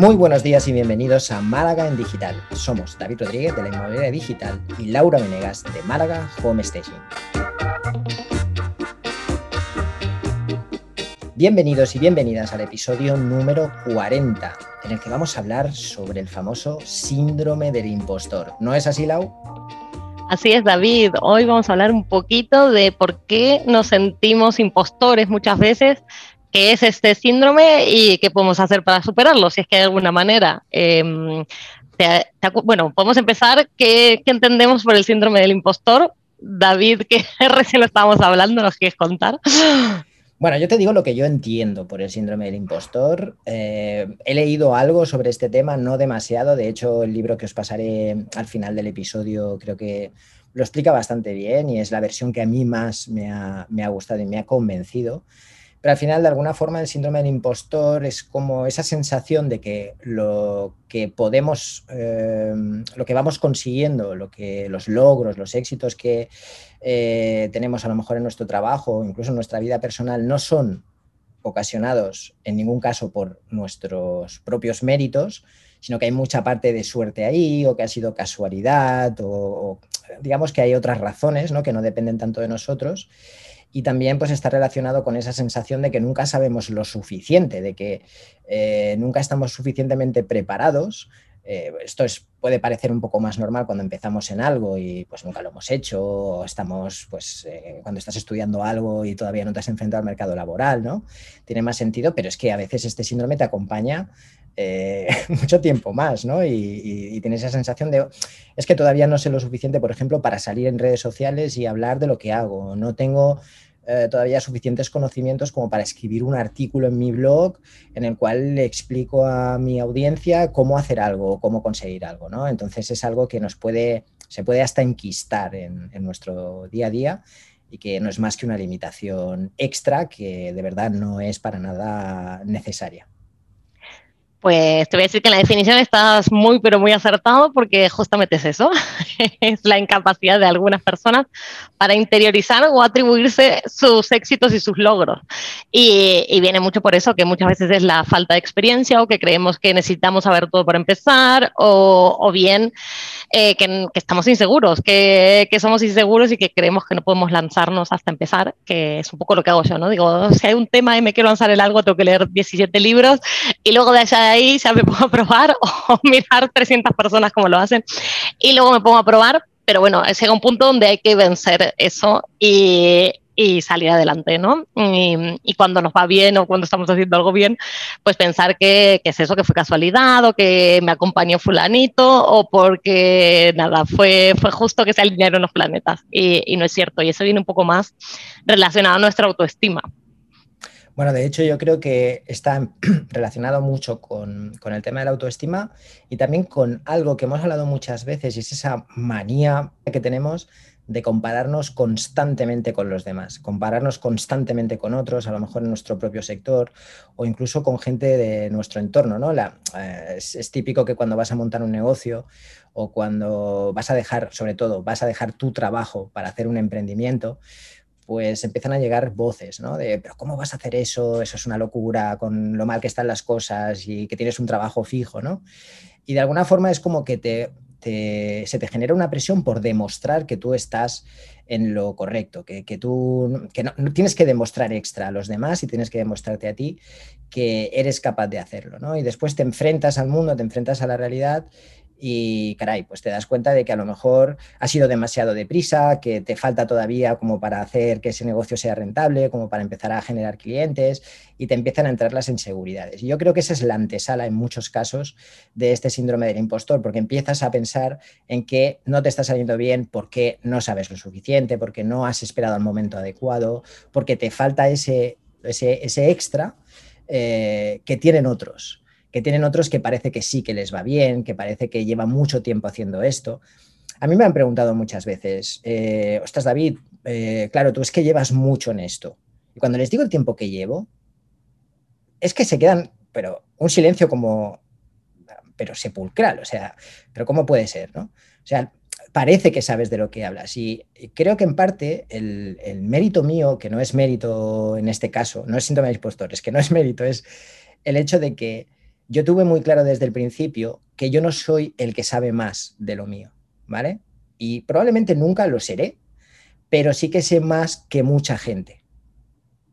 Muy buenos días y bienvenidos a Málaga en Digital. Somos David Rodríguez de la Inmobiliaria Digital y Laura Venegas de Málaga Home Staging. Bienvenidos y bienvenidas al episodio número 40, en el que vamos a hablar sobre el famoso síndrome del impostor. ¿No es así, Lau? Así es, David. Hoy vamos a hablar un poquito de por qué nos sentimos impostores muchas veces qué es este síndrome y qué podemos hacer para superarlo, si es que hay alguna manera. Em, bueno, podemos empezar. ¿Qué, entendemos por el síndrome del impostor? David, que recién lo estábamos hablando, ¿nos quieres contar? Bueno, yo te digo lo que yo entiendo por el síndrome del impostor. Eh, he leído algo sobre este tema, no demasiado. De hecho, el libro que os pasaré al final del episodio creo que lo explica bastante bien y es la versión que a mí más me ha, me ha gustado y me ha convencido. Pero al final, de alguna forma, el síndrome del impostor es como esa sensación de que lo que podemos, eh, lo que vamos consiguiendo, lo que, los logros, los éxitos que eh, tenemos a lo mejor en nuestro trabajo o incluso en nuestra vida personal no son ocasionados en ningún caso por nuestros propios méritos, sino que hay mucha parte de suerte ahí o que ha sido casualidad o, digamos que hay otras razones ¿no? que no dependen tanto de nosotros y también pues está relacionado con esa sensación de que nunca sabemos lo suficiente, de que eh, nunca estamos suficientemente preparados. Eh, esto es, puede parecer un poco más normal cuando empezamos en algo y pues nunca lo hemos hecho, o estamos pues eh, cuando estás estudiando algo y todavía no te has enfrentado al mercado laboral, ¿no? Tiene más sentido, pero es que a veces este síndrome te acompaña mucho tiempo más, ¿no? Y, tienes esa sensación de, es que todavía no sé lo suficiente, por ejemplo, para salir en redes sociales y hablar de lo que hago. No tengo eh, todavía suficientes conocimientos como para escribir un artículo en mi blog en el cual le explico a mi audiencia cómo hacer algo, cómo conseguir algo, ¿no? Entonces es algo que nos puede, se puede hasta enquistar en, en nuestro día a día y que no es más que una limitación extra que de verdad no es para nada necesaria. Pues te voy a decir que en la definición estás muy, pero muy acertado porque justamente es eso, es la incapacidad de algunas personas para interiorizar o atribuirse sus éxitos y sus logros. Y, viene mucho por eso, que muchas veces es la falta de experiencia o que creemos que necesitamos saber todo para empezar o, bien eh, que, estamos inseguros, que, que, somos inseguros y que creemos que no podemos lanzarnos hasta empezar, que es un poco lo que hago yo, ¿no? Digo, si hay un tema y me quiero lanzar el algo, tengo que leer 17 libros y luego de allá ahí ya me pongo a probar o mirar 300 personas como lo hacen y luego me pongo a probar, pero bueno, llega un punto donde hay que vencer eso y, y salir adelante, ¿no? Y, cuando nos va bien o cuando estamos haciendo algo bien, pues pensar que, que, es eso, que fue casualidad o que me acompañó fulanito o porque nada, fue, fue justo que se alinearon los planetas y, y no es cierto. Y eso viene un poco más relacionado a nuestra autoestima. Bueno, de hecho yo creo que está relacionado mucho con, el tema de la autoestima y también con algo que hemos hablado muchas veces y es esa manía que tenemos de compararnos constantemente con los demás, compararnos constantemente con otros, a lo mejor en nuestro propio sector o incluso con gente de nuestro entorno. ¿no? Eh, es, típico que cuando vas a montar un negocio o cuando vas a dejar, sobre todo, vas a dejar tu trabajo para hacer un emprendimiento, pues empiezan a llegar voces, ¿no? De, pero ¿cómo vas a hacer eso? Eso es una locura con lo mal que están las cosas y que tienes un trabajo fijo, ¿no? Y de alguna forma es como que te, se te genera una presión por demostrar que tú estás en lo correcto, que, tú que no, tienes que demostrar extra a los demás y tienes que demostrarte a ti que eres capaz de hacerlo, ¿no? Y después te enfrentas al mundo, te enfrentas a la realidad y caray, pues te das cuenta de que a lo mejor ha sido demasiado deprisa, que te falta todavía como para hacer que ese negocio sea rentable, como para empezar a generar clientes y te empiezan a entrar las inseguridades. Y yo creo que esa es la antesala en muchos casos de este síndrome del impostor, porque empiezas a pensar en que no te está saliendo bien porque no sabes lo suficiente, porque no has esperado el momento adecuado, porque te falta ese, ese, extra eh, que tienen otros que tienen otros que parece que sí que les va bien, que parece que lleva mucho tiempo haciendo esto. A mí me han preguntado muchas veces, eh, ostras David, eh, claro, tú es que llevas mucho en esto. Y cuando les digo el tiempo que llevo, es que se quedan, pero un silencio como, pero sepulcral, o sea, pero ¿cómo puede ser? ¿no? O sea, parece que sabes de lo que hablas. Y creo que en parte el, el, mérito mío, que no es mérito en este caso, no es síntoma de impostor, es que no es mérito, es el hecho de que yo tuve muy claro desde el principio que yo no soy el que sabe más de lo mío, ¿vale? Y probablemente nunca lo seré, pero sí que sé más que mucha gente,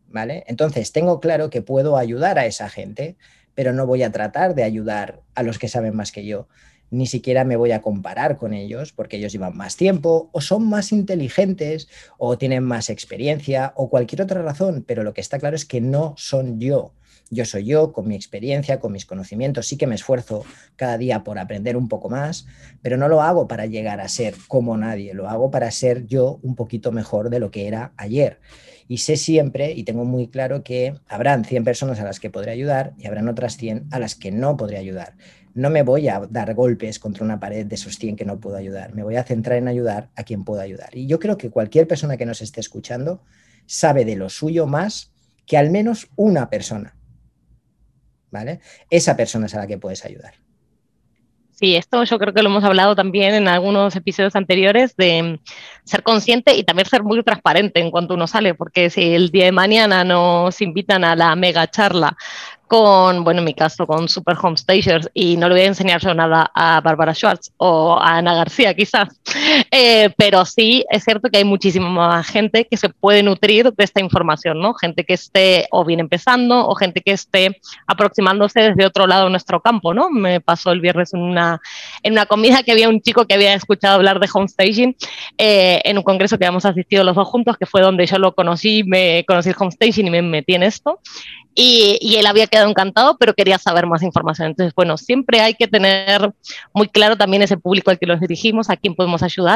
¿vale? Entonces tengo claro que puedo ayudar a esa gente, pero no voy a tratar de ayudar a los que saben más que yo. Ni siquiera me voy a comparar con ellos porque ellos llevan más tiempo o son más inteligentes o tienen más experiencia o cualquier otra razón, pero lo que está claro es que no son yo. Yo soy yo, con mi experiencia, con mis conocimientos, sí que me esfuerzo cada día por aprender un poco más, pero no lo hago para llegar a ser como nadie, lo hago para ser yo un poquito mejor de lo que era ayer. Y sé siempre y tengo muy claro que habrán 100 personas a las que podré ayudar y habrán otras 100 a las que no podré ayudar. No me voy a dar golpes contra una pared de esos 100 que no puedo ayudar, me voy a centrar en ayudar a quien puedo ayudar. Y yo creo que cualquier persona que nos esté escuchando sabe de lo suyo más que al menos una persona. ¿Vale? Esa persona es a la que puedes ayudar. Sí, esto yo creo que lo hemos hablado también en algunos episodios anteriores de ser consciente y también ser muy transparente en cuanto uno sale, porque si el día de mañana nos invitan a la mega charla con, bueno, en mi caso, con Super Home Stagers, y no le voy a enseñar yo nada a Bárbara Schwartz o a Ana García, quizás, eh, pero sí es cierto que hay muchísima más gente que se puede nutrir de esta información, ¿no? Gente que esté o bien empezando o gente que esté aproximándose desde otro lado de nuestro campo, ¿no? Me pasó el viernes en una, en una comida que había un chico que había escuchado hablar de home staging eh, en un congreso que habíamos asistido los dos juntos, que fue donde yo lo conocí, me conocí el home staging y me metí en esto. Y, él había quedado encantado, pero quería saber más información. Entonces, bueno, siempre hay que tener muy claro también ese público al que nos dirigimos, a quién podemos ayudar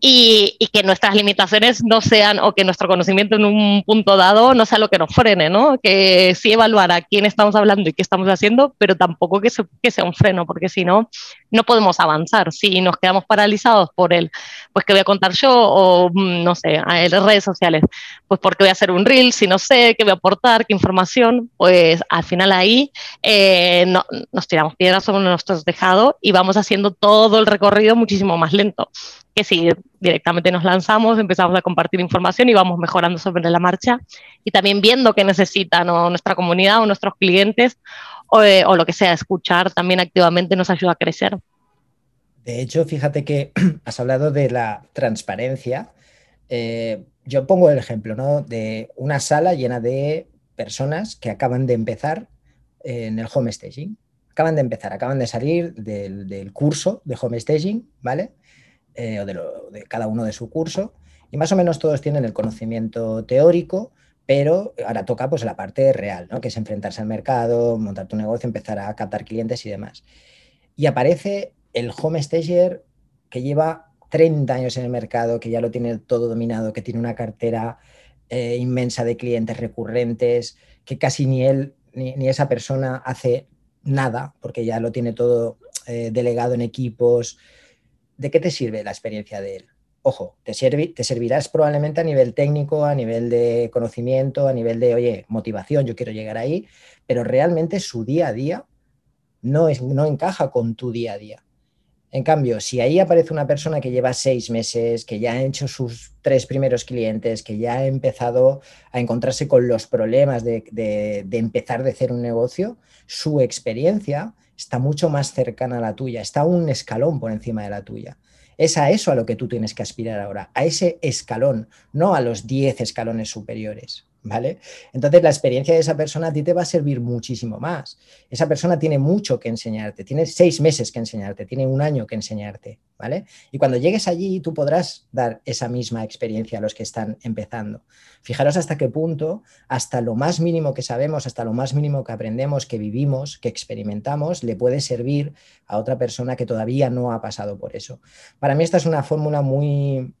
y, que nuestras limitaciones no sean, o que nuestro conocimiento en un punto dado no sea lo que nos frene, ¿no? Que sí evaluar a quién estamos hablando y qué estamos haciendo, pero tampoco que, que sea un freno, porque si no, no podemos avanzar. Si nos quedamos paralizados por el, pues qué voy a contar yo, o mm, no sé, en redes sociales, pues porque voy a hacer un reel, si no sé qué voy a aportar, qué información, pues al final ahí eh, no, nos tiramos piedras sobre nuestros tejados y vamos haciendo todo el recorrido muchísimo más lento. Que si directamente nos lanzamos, empezamos a compartir información y vamos mejorando sobre la marcha. Y también viendo qué necesitan nuestra comunidad o nuestros clientes eh, o, lo que sea, escuchar también activamente nos ayuda a crecer. De hecho, fíjate que has hablado de la transparencia. Eh, yo pongo el ejemplo ¿no? de una sala llena de personas que acaban de empezar en el home staging. Acaban de empezar, acaban de salir del, curso de home staging, ¿vale? Eh, o de, cada uno de su curso, y más o menos todos tienen el conocimiento teórico, pero ahora toca pues la parte real, ¿no? que es enfrentarse al mercado, montar tu negocio, empezar a captar clientes y demás. Y aparece el home stager que lleva 30 años en el mercado, que ya lo tiene todo dominado, que tiene una cartera eh, inmensa de clientes recurrentes, que casi ni él ni, esa persona hace nada, porque ya lo tiene todo eh, delegado en equipos, ¿de qué te sirve la experiencia de él? Ojo, te, te servirás probablemente a nivel técnico, a nivel de conocimiento, a nivel de, oye, motivación, yo quiero llegar ahí, pero realmente su día a día no, es, no encaja con tu día a día. En cambio, si ahí aparece una persona que lleva seis meses, que ya ha hecho sus tres primeros clientes, que ya ha empezado a encontrarse con los problemas de, de empezar de hacer un negocio, su experiencia está mucho más cercana a la tuya, está un escalón por encima de la tuya. Es a eso a lo que tú tienes que aspirar ahora, a ese escalón, no a los 10 escalones superiores. ¿vale? Entonces la experiencia de esa persona a ti te va a servir muchísimo más. Esa persona tiene mucho que enseñarte, tiene seis meses que enseñarte, tiene un año que enseñarte, Y cuando llegues allí tú podrás dar esa misma experiencia a los que están empezando. Fijaros hasta qué punto, hasta lo más mínimo que sabemos, hasta lo más mínimo que aprendemos, que vivimos, que experimentamos, le puede servir a otra persona que todavía no ha pasado por eso. Para mí esta es una fórmula muy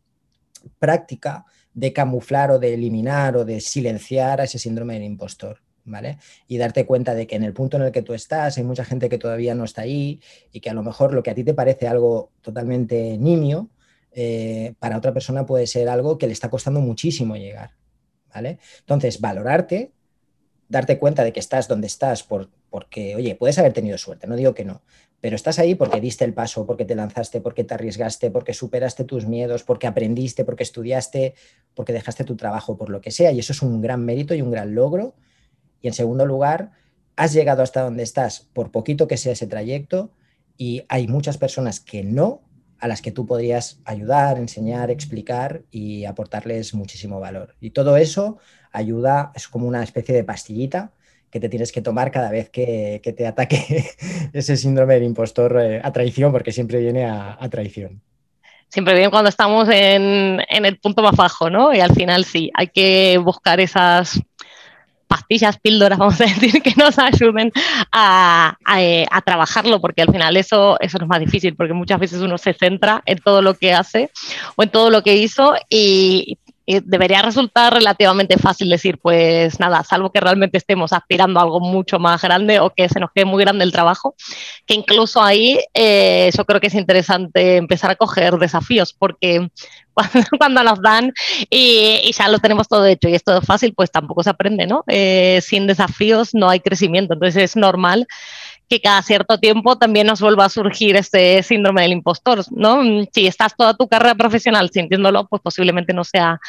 práctica de camuflar o de eliminar o de silenciar a ese síndrome del impostor. ¿Vale? Y darte cuenta de que en el punto en el que tú estás hay mucha gente que todavía no está ahí y que a lo mejor lo que a ti te parece algo totalmente nimio, eh, para otra persona puede ser algo que le está costando muchísimo llegar. ¿Vale? Entonces, valorarte, darte cuenta de que estás donde estás por, porque, oye, puedes haber tenido suerte, no digo que no, pero estás ahí porque diste el paso, porque te lanzaste, porque te arriesgaste, porque superaste tus miedos, porque aprendiste, porque estudiaste, porque dejaste tu trabajo, por lo que sea. Y eso es un gran mérito y un gran logro. Y en segundo lugar, has llegado hasta donde estás, por poquito que sea ese trayecto, y hay muchas personas que no, a las que tú podrías ayudar, enseñar, explicar y aportarles muchísimo valor. Y todo eso ayuda, es como una especie de pastillita que te tienes que tomar cada vez que, te ataque ese síndrome del impostor eh, a traición, porque siempre viene a, traición. Siempre viene cuando estamos en, en, el punto más bajo, ¿no? Y al final sí, hay que buscar esas pastillas, píldoras, vamos a decir, que nos ayuden a, eh, a, trabajarlo, porque al final eso, eso es más difícil, porque muchas veces uno se centra en todo lo que hace o en todo lo que hizo y debería resultar relativamente fácil decir, pues nada, salvo que realmente estemos aspirando a algo mucho más grande o que se nos quede muy grande el trabajo, que incluso ahí eh, yo creo que es interesante empezar a coger desafíos, porque cuando, nos dan y, ya lo tenemos todo hecho y es todo fácil, pues tampoco se aprende, ¿no? Eh, sin desafíos no hay crecimiento, entonces es normal que cada cierto tiempo también nos vuelva a surgir este síndrome del impostor, ¿no? Si estás toda tu carrera profesional sintiéndolo, pues posiblemente no sea,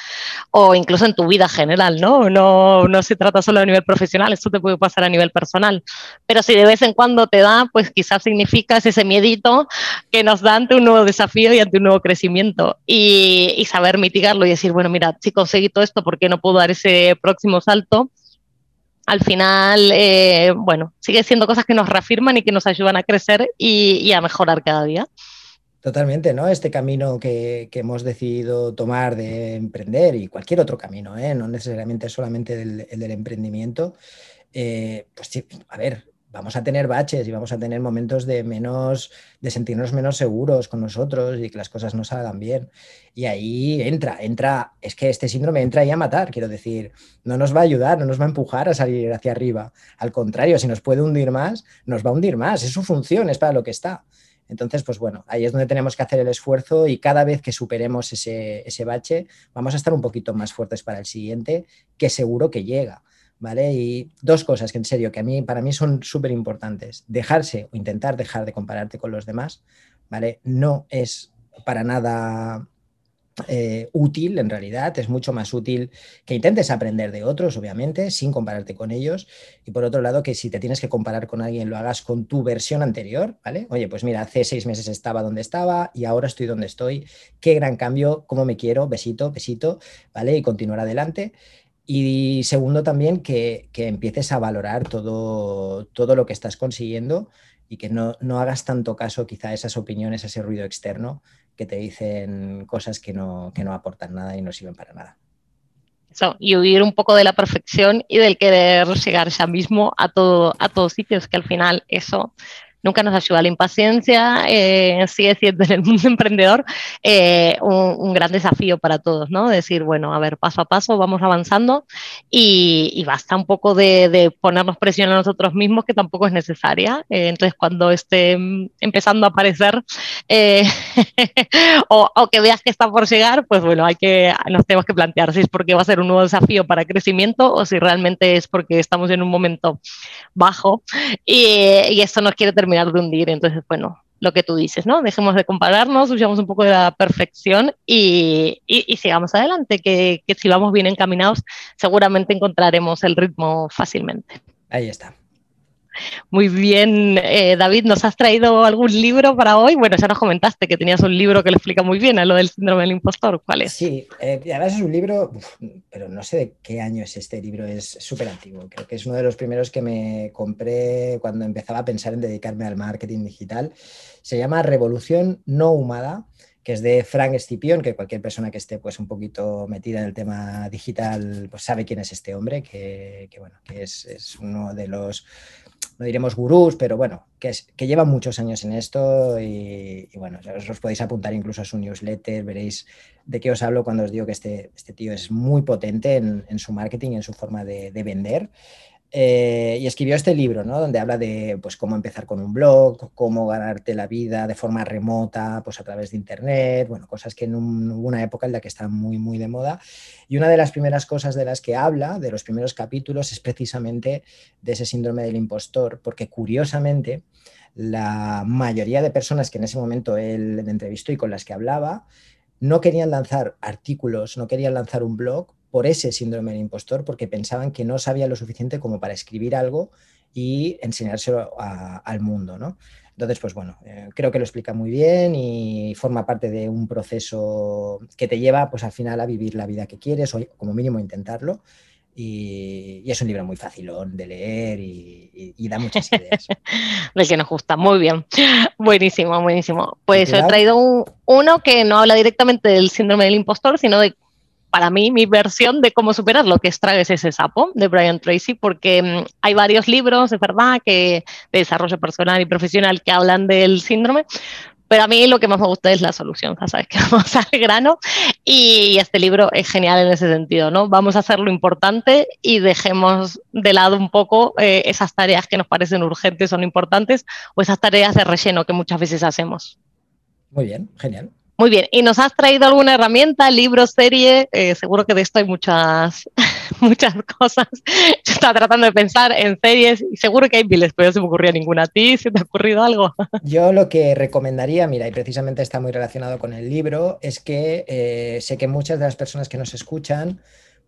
o incluso en tu vida general, ¿no? No, no se trata solo a nivel profesional, esto te puede pasar a nivel personal, pero si de vez en cuando te da, pues quizás significa ese miedito que nos da ante un nuevo desafío y ante un nuevo crecimiento y, y saber mitigarlo y decir, bueno, mira, si conseguí todo esto, ¿por qué no puedo dar ese próximo salto? Al final, eh, bueno, sigue siendo cosas que nos reafirman y que nos ayudan a crecer y, a mejorar cada día. Totalmente, ¿no? Este camino que, hemos decidido tomar de emprender y cualquier otro camino, ¿eh? no necesariamente solamente el del emprendimiento, eh, pues sí, a ver, vamos a tener baches y vamos a tener momentos de menos, de sentirnos menos seguros con nosotros y que las cosas no salgan bien. Y ahí entra, entra, es que este síndrome entra ahí a matar, quiero decir, no nos va a ayudar, no nos va a empujar a salir hacia arriba. Al contrario, si nos puede hundir más, nos va a hundir más. Es su función, es para lo que está. Entonces, pues bueno, ahí es donde tenemos que hacer el esfuerzo y cada vez que superemos ese, ese bache, vamos a estar un poquito más fuertes para el siguiente, que seguro que llega. ¿Vale? Y dos cosas que en serio, que a mí, para mí son súper importantes. Dejarse o intentar dejar de compararte con los demás, ¿vale? No es para nada eh, útil en realidad, es mucho más útil que intentes aprender de otros, obviamente, sin compararte con ellos. Y por otro lado, que si te tienes que comparar con alguien, lo hagas con tu versión anterior, ¿vale? Oye, pues mira, hace seis meses estaba donde estaba y ahora estoy donde estoy. Qué gran cambio, cómo me quiero, besito, besito, ¿vale? Y continuar adelante. Y segundo también que, empieces a valorar todo, todo lo que estás consiguiendo y que no, hagas tanto caso quizá a esas opiniones, a ese ruido externo que te dicen cosas que no, que no aportan nada y no sirven para nada. Eso, y huir un poco de la perfección y del querer llegar ya mismo a, todo, a todos sitios, que al final eso nunca nos ayuda. La impaciencia eh, sigue siendo en el mundo emprendedor eh, un, gran desafío para todos, ¿no? Decir, bueno, a ver, paso a paso vamos avanzando y, basta un poco de, ponernos presión a nosotros mismos que tampoco es necesaria. Eh, entonces, cuando esté empezando a aparecer o, o, que veas que está por llegar, pues bueno, hay que, nos tenemos que plantear si es porque va a ser un nuevo desafío para crecimiento o si realmente es porque estamos en un momento bajo y, y esto nos quiere terminar de hundir. Entonces, bueno, lo que tú dices, ¿no? Dejemos de compararnos, huyamos un poco de la perfección y, y, sigamos adelante, que, que si vamos bien encaminados, seguramente encontraremos el ritmo fácilmente. Ahí está. Muy bien, eh, David, ¿nos has traído algún libro para hoy? Bueno, ya nos comentaste que tenías un libro que le explica muy bien a lo del síndrome del impostor. ¿Cuál es? Sí, eh, además es un libro, pero no sé de qué año es este libro, es súper antiguo. Creo que es uno de los primeros que me compré cuando empezaba a pensar en dedicarme al marketing digital. Se llama Revolución no humada que es de Frank Escipión, que cualquier persona que esté pues un poquito metida en el tema digital pues sabe quién es este hombre, que, bueno, que es, uno de los no diremos gurús, pero bueno, que, es, que llevan muchos años en esto y, bueno, os, podéis apuntar incluso a su newsletter, veréis de qué os hablo cuando os digo que este, este tío es muy potente en, su marketing y en su forma de, de vender. Eh, y escribió este libro, ¿no? Donde habla de pues, cómo empezar con un blog, cómo ganarte la vida de forma remota, pues a través de internet, bueno, cosas que en una época en la que están muy, muy de moda. Y una de las primeras cosas de las que habla, de los primeros capítulos, es precisamente de ese síndrome del impostor, porque curiosamente la mayoría de personas que en ese momento él entrevistó y con las que hablaba, no querían lanzar artículos, no querían lanzar un blog por ese síndrome del impostor, porque pensaban que no sabían lo suficiente como para escribir algo y enseñárselo al mundo, ¿no? Entonces, pues bueno, eh, creo que lo explica muy bien y forma parte de un proceso que te lleva, pues al final, a vivir la vida que quieres o como mínimo intentarlo. Y, es un libro muy facilón de leer y, da muchas ideas. Del que nos gusta, muy bien. Buenísimo, buenísimo. Pues he traído uno que no habla directamente del síndrome del impostor, sino de para mí, mi versión de cómo superarlo, que es Tragues ese sapo, de Brian Tracy, porque mm, hay varios libros, es verdad, que de desarrollo personal y profesional que hablan del síndrome, pero a mí lo que más me gusta es la solución, ya sabes que vamos al grano y este libro es genial en ese sentido, ¿no? Vamos a hacer lo importante y dejemos de lado un poco eh, esas tareas que nos parecen urgentes o no importantes o esas tareas de relleno que muchas veces hacemos. Muy bien, genial. Muy bien, ¿y nos has traído alguna herramienta, libro, serie? Eh, seguro que de esto hay muchas, muchas cosas. Yo estaba tratando de pensar en series y seguro que hay miles, pero no se me ocurría ninguna. ¿A ti se te ha ocurrido algo? Yo lo que recomendaría, mira, y precisamente está muy relacionado con el libro, es que eh, sé que muchas de las personas que nos escuchan,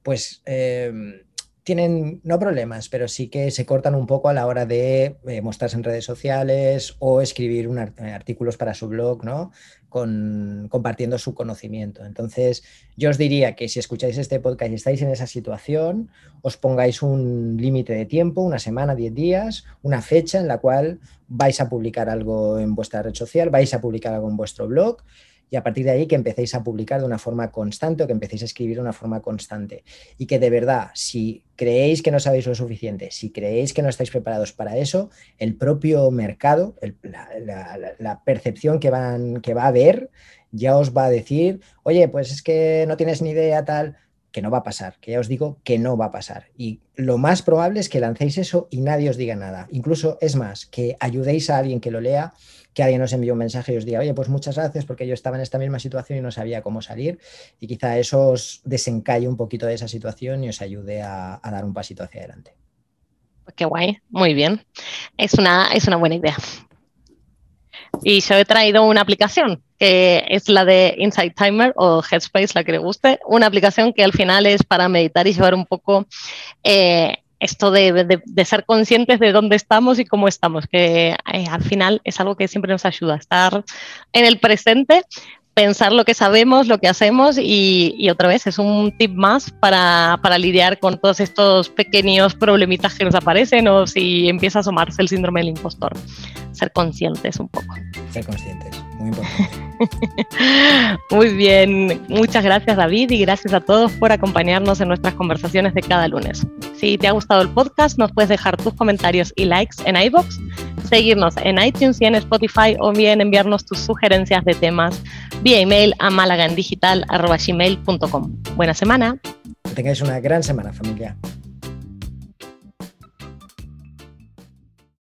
pues... Eh, tienen no problemas, pero sí que se cortan un poco a la hora de mostrarse en redes sociales o escribir artículos para su blog, ¿no? con, compartiendo su conocimiento. Entonces, yo os diría que si escucháis este podcast y estáis en esa situación, os pongáis un límite de tiempo, una semana, diez días, una fecha en la cual vais a publicar algo en vuestra red social, vais a publicar algo en vuestro blog y a partir de ahí que empecéis a publicar de una forma constante o que empecéis a escribir de una forma constante. Y que de verdad, si creéis que no sabéis lo suficiente, si creéis que no estáis preparados para eso, el propio mercado, la, percepción que, van, que va a haber, ya os va a decir, oye, pues es que no tienes ni idea tal que no va a pasar, que ya os digo que no va a pasar. Y lo más probable es que lancéis eso y nadie os diga nada. Incluso es más, que ayudéis a alguien que lo lea que alguien nos envíe un mensaje y os diga, oye, pues muchas gracias porque yo estaba en esta misma situación y no sabía cómo salir. Y quizá eso os desencalle un poquito de esa situación y os ayude a, dar un pasito hacia adelante. Qué guay, muy bien. Es una, es una buena idea. Y yo he traído una aplicación que es la de Insight Timer o Headspace, la que le guste. Una aplicación que al final es para meditar y llevar un poco eh, esto de, ser conscientes de dónde estamos y cómo estamos, que eh, al final es algo que siempre nos ayuda a estar en el presente, pensar lo que sabemos, lo que hacemos y, otra vez es un tip más para, para, lidiar con todos estos pequeños problemitas que nos aparecen o si empieza a asomarse el síndrome del impostor. Ser conscientes un poco. Ser conscientes, muy importante. Muy bien, muchas gracias David y gracias a todos por acompañarnos en nuestras conversaciones de cada lunes. Si te ha gustado el podcast, nos puedes dejar tus comentarios y likes en iBox, seguirnos en iTunes y en Spotify o bien enviarnos tus sugerencias de temas vía email a malagandigital.com. Buena semana. Que tengáis una gran semana, familia.